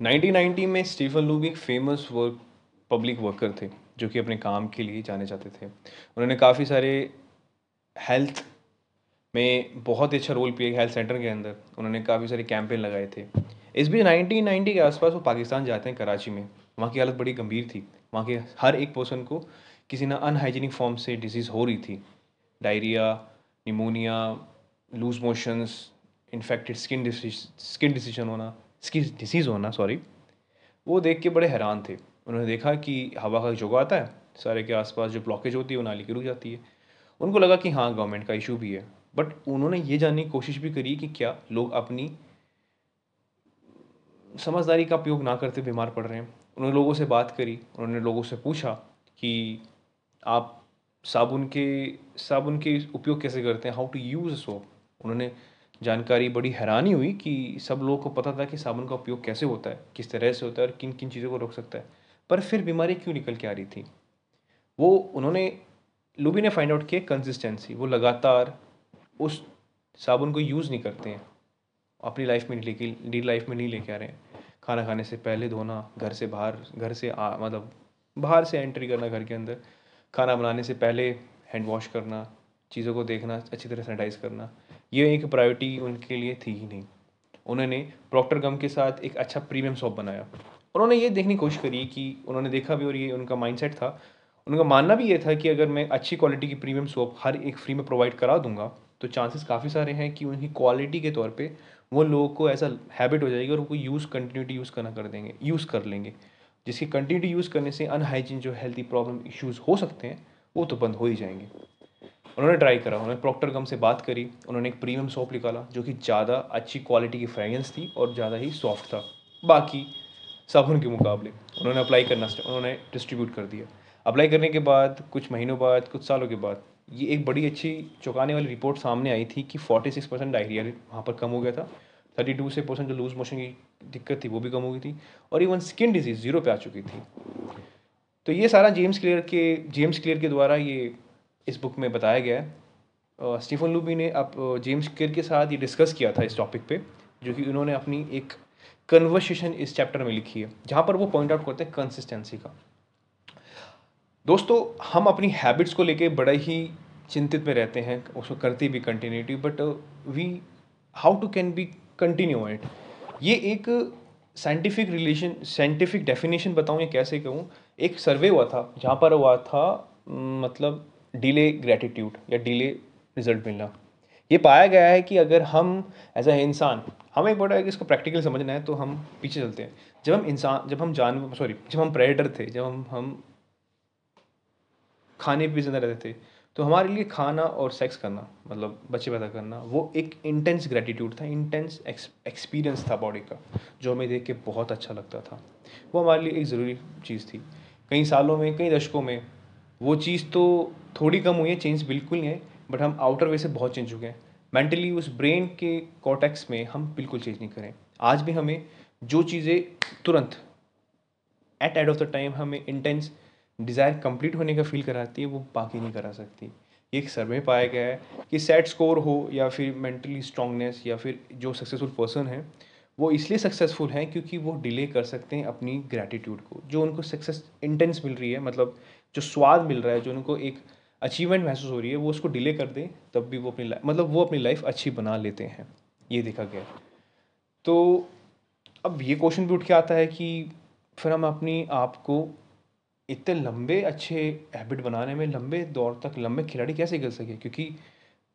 1990 में Stephen lube एक famous work public worker थे, जो कि अपने काम के लिए जाने जाते थे। उन्होंने काफ़ी सारे हेल्थ में बहुत अच्छा रोल प्ले हेल्थ सेंटर के अंदर उन्होंने काफ़ी सारे कैंपेन लगाए थे। इस बीच 1990 के आसपास वो पाकिस्तान जाते हैं, कराची में। वहाँ की हालत बड़ी गंभीर थी। वहाँ के हर एक पर्सन को किसी ना अनहाइजीनिक फॉर्म से डिज़ीज़ हो रही थी। Diarrhoea pneumonia loose motions infected skin skin decision होना स्किन डिसीज़ होना सॉरी वो देख के बड़े हैरान थे। उन्होंने देखा कि हवा का जोगा आता है, सारे के आसपास जो ब्लॉकेज होती है, वो नाली की रुक जाती है। उनको लगा कि हाँ गवर्नमेंट का इशू भी है। बट उन्होंने ये जानने की कोशिश भी करी कि क्या लोग अपनी समझदारी का उपयोग ना करते बीमार पड़ रहे हैं। उन्होंने लोगों से बात करी, उन्होंने लोगों से पूछा कि आप साबुन के साबुन के उपयोग कैसे करते हैं? हाउ टू यूज़ सोप उन्होंने जानकारी बड़ी हैरानी हुई कि सब लोगों को पता था कि साबुन का उपयोग कैसे होता है, किस तरह से होता है और किन किन चीज़ों को रोक सकता है। पर फिर बीमारी क्यों निकल के आ रही थी? वो, उन्होंने, लूबी ने फाइंड आउट किया कंसिस्टेंसी वो लगातार उस साबुन को यूज़ नहीं करते हैं। अपनी लाइफ में नहीं लेके डी लाइफ में नहीं लेके आ रहे हैं। खाना खाने से पहले धोना, घर से बाहर, घर से आ मतलब बाहर से एंट्री करना घर के अंदर। खाना बनाने से पहले हैंड वॉश करना, चीज़ों को देखना, अच्छी तरह सैनिटाइज करना। ये एक प्रायोरिटी उनके लिए थी ही नहीं। उन्होंने प्रॉक्टर गम के साथ एक अच्छा प्रीमियम सॉप बनाया। उन्होंने ये देखने की कोशिश करी कि उन्होंने देखा भी और ये उनका माइंडसेट था। उनका मानना भी ये था कि अगर मैं अच्छी क्वालिटी की प्रीमियम सोप हर एक फ्री में प्रोवाइड करा दूँगा तो चांसेस काफ़ी सारे हैं कि उनकी क्वालिटी के तौर पे वो लोगों को ऐसा हैबिट हो जाएगी और वो यूज़ कंटिन्यूटी यूज़ करना कर देंगे यूज़ कर लेंगे। जिसकी कंटिन्यूटी यूज़ करने से अनहाइजीन जो हेल्थी प्रॉब्लम इश्यूज़ हो सकते हैं, वो तो बंद हो ही जाएँगे। उन्होंने ट्राई करा, उन्होंने प्रॉक्टर गम से बात करी, उन्होंने एक प्रीमियम सोप निकाला, जो कि ज़्यादा अच्छी क्वालिटी की फ्रेगरेंस थी और ज़्यादा ही सॉफ्ट था। बाकी साबुन के मुकाबले, उन्होंने अप्लाई करना उन्होंने डिस्ट्रीब्यूट कर दिया। अप्लाई करने के बाद, कुछ महीनों बाद, कुछ सालों के बाद, ये एक बड़ी अच्छी चौंकाने वाली रिपोर्ट सामने आई थी कि फोर्टी सिक्स परसेंट डायरिया वहाँ पर कम हो गया था। थर्टी टू से परसेंट जो लूज मोशन की दिक्कत थी, वो भी कम हो गई थी और इवन स्किन डिज़ीज़ ज़ीरो पे आ चुकी थी। तो ये सारा जेम्स क्लियर के जेम्स क्लियर के द्वारा ये इस बुक में बताया गया है। स्टीफन लूबी ने अब जेम्स क्लियर के साथ ये डिस्कस किया था इस टॉपिक पे, जो कि उन्होंने अपनी एक कन्वर्सेशन इस चैप्टर में लिखी है, जहाँ पर वो पॉइंट आउट करते हैं कंसिस्टेंसी का। दोस्तों, हम अपनी हैबिट्स को लेके बड़ा ही चिंतित में रहते हैं, उसको करती भी continuity but we how to can be continue it ये एक साइंटिफिक रिलेशन साइंटिफिक डेफिनेशन बताऊँ या कैसे कहूँ, एक सर्वे हुआ था, जहाँ पर हुआ था मतलब डिले ग्रेटिट्यूड या डिले रिज़ल्ट मिलना। ये पाया गया है कि अगर हम एज अ इंसान, हमें बड़ा है कि इसको प्रैक्टिकल समझना है तो हम पीछे चलते हैं। जब हम इंसान, जब हम जान सॉरी जब हम प्रेडेटर थे, जब हम हम खाने पे ज़िंदा रहते थे तो हमारे लिए खाना और सेक्स करना मतलब बच्चे पैदा करना, वो एक इंटेंस ग्रेटिट्यूड था इंटेंस एक्सपीरियंस था बॉडी का, जो हमें देख के बहुत अच्छा लगता था। वो हमारे लिए एक ज़रूरी चीज़ थी। कई सालों में, कई दशकों में वो चीज़ तो थोड़ी कम हुई है चेंज बिल्कुल नहीं है बट हम आउटर वे से बहुत चेंज हो गए हैं। मेंटली उस ब्रेन के कॉटेक्स में हम बिल्कुल चेंज नहीं करें। आज भी हमें जो चीज़ें तुरंत at end of the time हमें इंटेंस डिज़ायर कंप्लीट होने का फील कराती है, वो बाकी नहीं करा सकती। ये एक सर्वे पाया गया है कि सेट स्कोर हो या फिर मेंटली स्ट्रांगनेस या फिर जो सक्सेसफुल पर्सन है, वो इसलिए सक्सेसफुल हैं क्योंकि वो डिले कर सकते हैं अपनी ग्रैटिट्यूड को, जो उनको सक्सेस इंटेंस मिल रही है मतलब जो स्वाद मिल रहा है, जो उनको एक अचीवमेंट महसूस हो रही है, वो उसको डिले कर दें, तब भी वो अपनी मतलब वो अपनी लाइफ अच्छी बना लेते हैं। ये देखा गया। तो अब ये क्वेश्चन भी उठ के आता है कि फिर हम अपनी आप को इतने लंबे अच्छे हैबिट बनाने में, लंबे दौर तक, लंबे खिलाड़ी कैसे कर सके? क्योंकि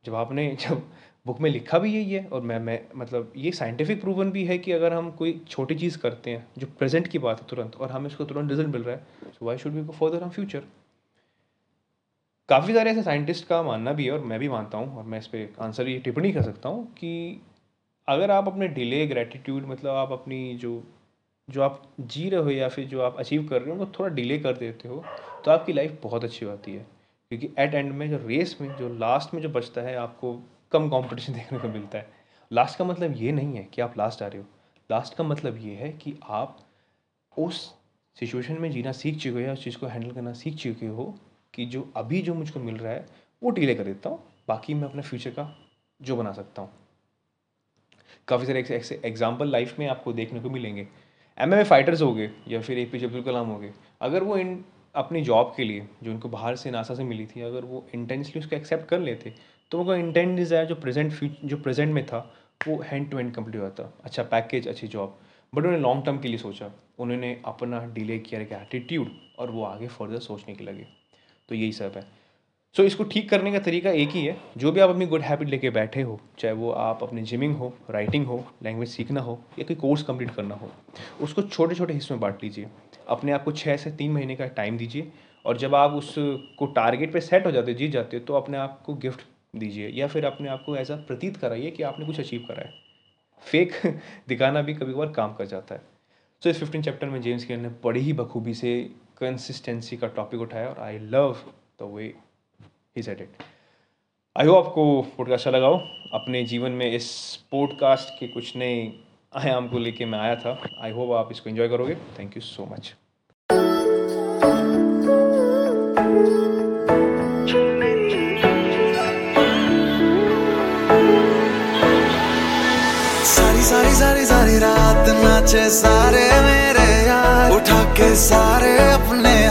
जब आपने जब बुक में लिखा भी यही है और मैं मैं मतलब ये साइंटिफिक प्रूवन भी है कि अगर हम कोई छोटी चीज़ करते हैं, जो प्रेजेंट की बात है तुरंत और हमें उसको तुरंत रिज़ल्ट मिल रहा है so why should be go further हम फ्यूचर काफ़ी सारे ऐसे साइंटिस्ट का मानना भी है और मैं भी मानता हूँ और मैं इस पर आंसर ये टिप्पणी कर सकता हूँ कि अगर आप अपने डिले ग्रेटिट्यूड मतलब आप अपनी जो जो आप जी रहे हो या फिर जो आप अचीव कर रहे हो, उनको थोड़ा डिले कर देते हो तो आपकी लाइफ बहुत अच्छी होती है। क्योंकि एट एंड में जो रेस में, जो लास्ट में जो बचता है, आपको कम कंपटीशन देखने को मिलता है। लास्ट का मतलब ये नहीं है कि आप लास्ट आ रहे हो। लास्ट का मतलब ये है कि आप उस सिचुएशन में जीना सीख चुके हो या उस चीज़ को हैंडल करना सीख चुके हो कि जो अभी जो मुझको मिल रहा है, वो डिले कर देता हूँ। बाकी मैं अपने फ्यूचर का जो बना सकता हूँ। काफ़ी सारे ऐसे एग्ज़ाम्पल लाइफ में आपको देखने को मिलेंगे। एम एम फाइटर्स हो गए या फिर ए पी जे अब्दुल कलाम हो गए। अगर वो इन अपनी जॉब के लिए, जो उनको बाहर से नासा से मिली थी, अगर वो इंटेंसली उसको एक्सेप्ट कर लेते तो उनका इंटेंट डिज़ायर जो प्रेजेंट जो प्रेजेंट में था, वो हैंड टू हैंड कंप्लीट होता अच्छा पैकेज अच्छी जॉब बट उन्होंने लॉन्ग टर्म के लिए सोचा। उन्होंने अपना डिले किया एटीट्यूड और वो आगे फर्दर सोचने के लगे। तो यही सब है। सो so, इसको ठीक करने का तरीका एक ही है। जो भी आप अपनी गुड हैबिट लेके बैठे हो चाहे वो आप अपनी जिमिंग हो राइटिंग हो लैंग्वेज सीखना हो या कोई कोर्स कंप्लीट करना हो उसको छोटे छोटे हिस्सों में बांट लीजिए। अपने आप को छः से तीन महीने का टाइम दीजिए और जब आप उसको टारगेट पे सेट हो जाते जीत जाते हो तो अपने आप को गिफ्ट दीजिए या फिर अपने आप को ऐसा प्रतीत कराइए कि आपने कुछ अचीव करा है। फेक दिखाना भी कभी कभार काम कर जाता है। सो इस फिफ्टीन चैप्टर में जेम्स केयर ने बड़ी ही बखूबी से कंसिस्टेंसी का टॉपिक उठाया और I love the way he said it I hope आपको पॉडकास्ट अच्छा लगाओ अपने जीवन में इस पॉडकास्ट के कुछ नए आयाम को लेके मैं आया था। आई होप आप इसको एंजॉय करोगे। थैंक यू सो मच सारी सारी सारी रात नाचे सारे मेरे यार। उठा के सारे अपने